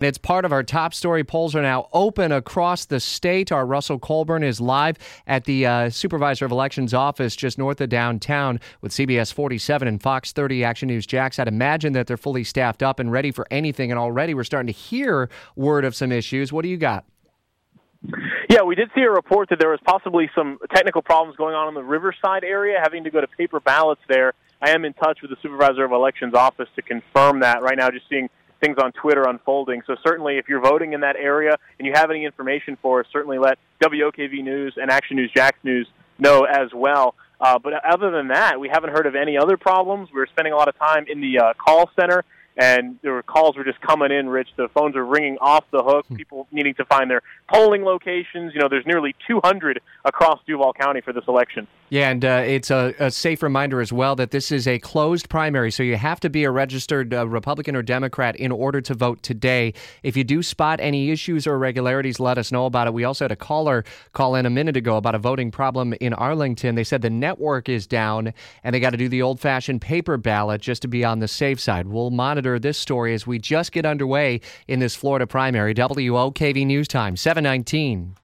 It's part of our top story. Polls are now open across the state. Our Russell Colburn is live at the uh, Supervisor of Elections office just north of downtown with CBS 47 and Fox 30 Action News Jax. I'd imagine that they're fully staffed up and ready for anything. And already we're starting to hear word of some issues. What do you got? Yeah, we did see a report that there was possibly some technical problems going on in the Riverside area, having to go to paper ballots there. I am in touch with the Supervisor of Elections office to confirm that. Right now, just seeing things on Twitter unfolding. So certainly, if you're voting in that area and you have any information for us, certainly let WOKV News and Action News Jax News know as well. Uh, but other than that, we haven't heard of any other problems. We are spending a lot of time in the uh, call center and there were calls were just coming in, Rich. The phones are ringing off the hook. Hmm. People needing to find their polling locations. You know, there's nearly 200 across Duval County for this election. Yeah, and uh, it's a, a, safe reminder as well that this is a closed primary, so you have to be a registered uh, Republican or Democrat in order to vote today. If you do spot any issues or irregularities, let us know about it. We also had a caller call in a minute ago about a voting problem in Arlington. They said the network is down and they got to do the old fashioned paper ballot just to be on the safe side. We'll monitor this story as we just get underway in this Florida primary. WOKV News Time, 719.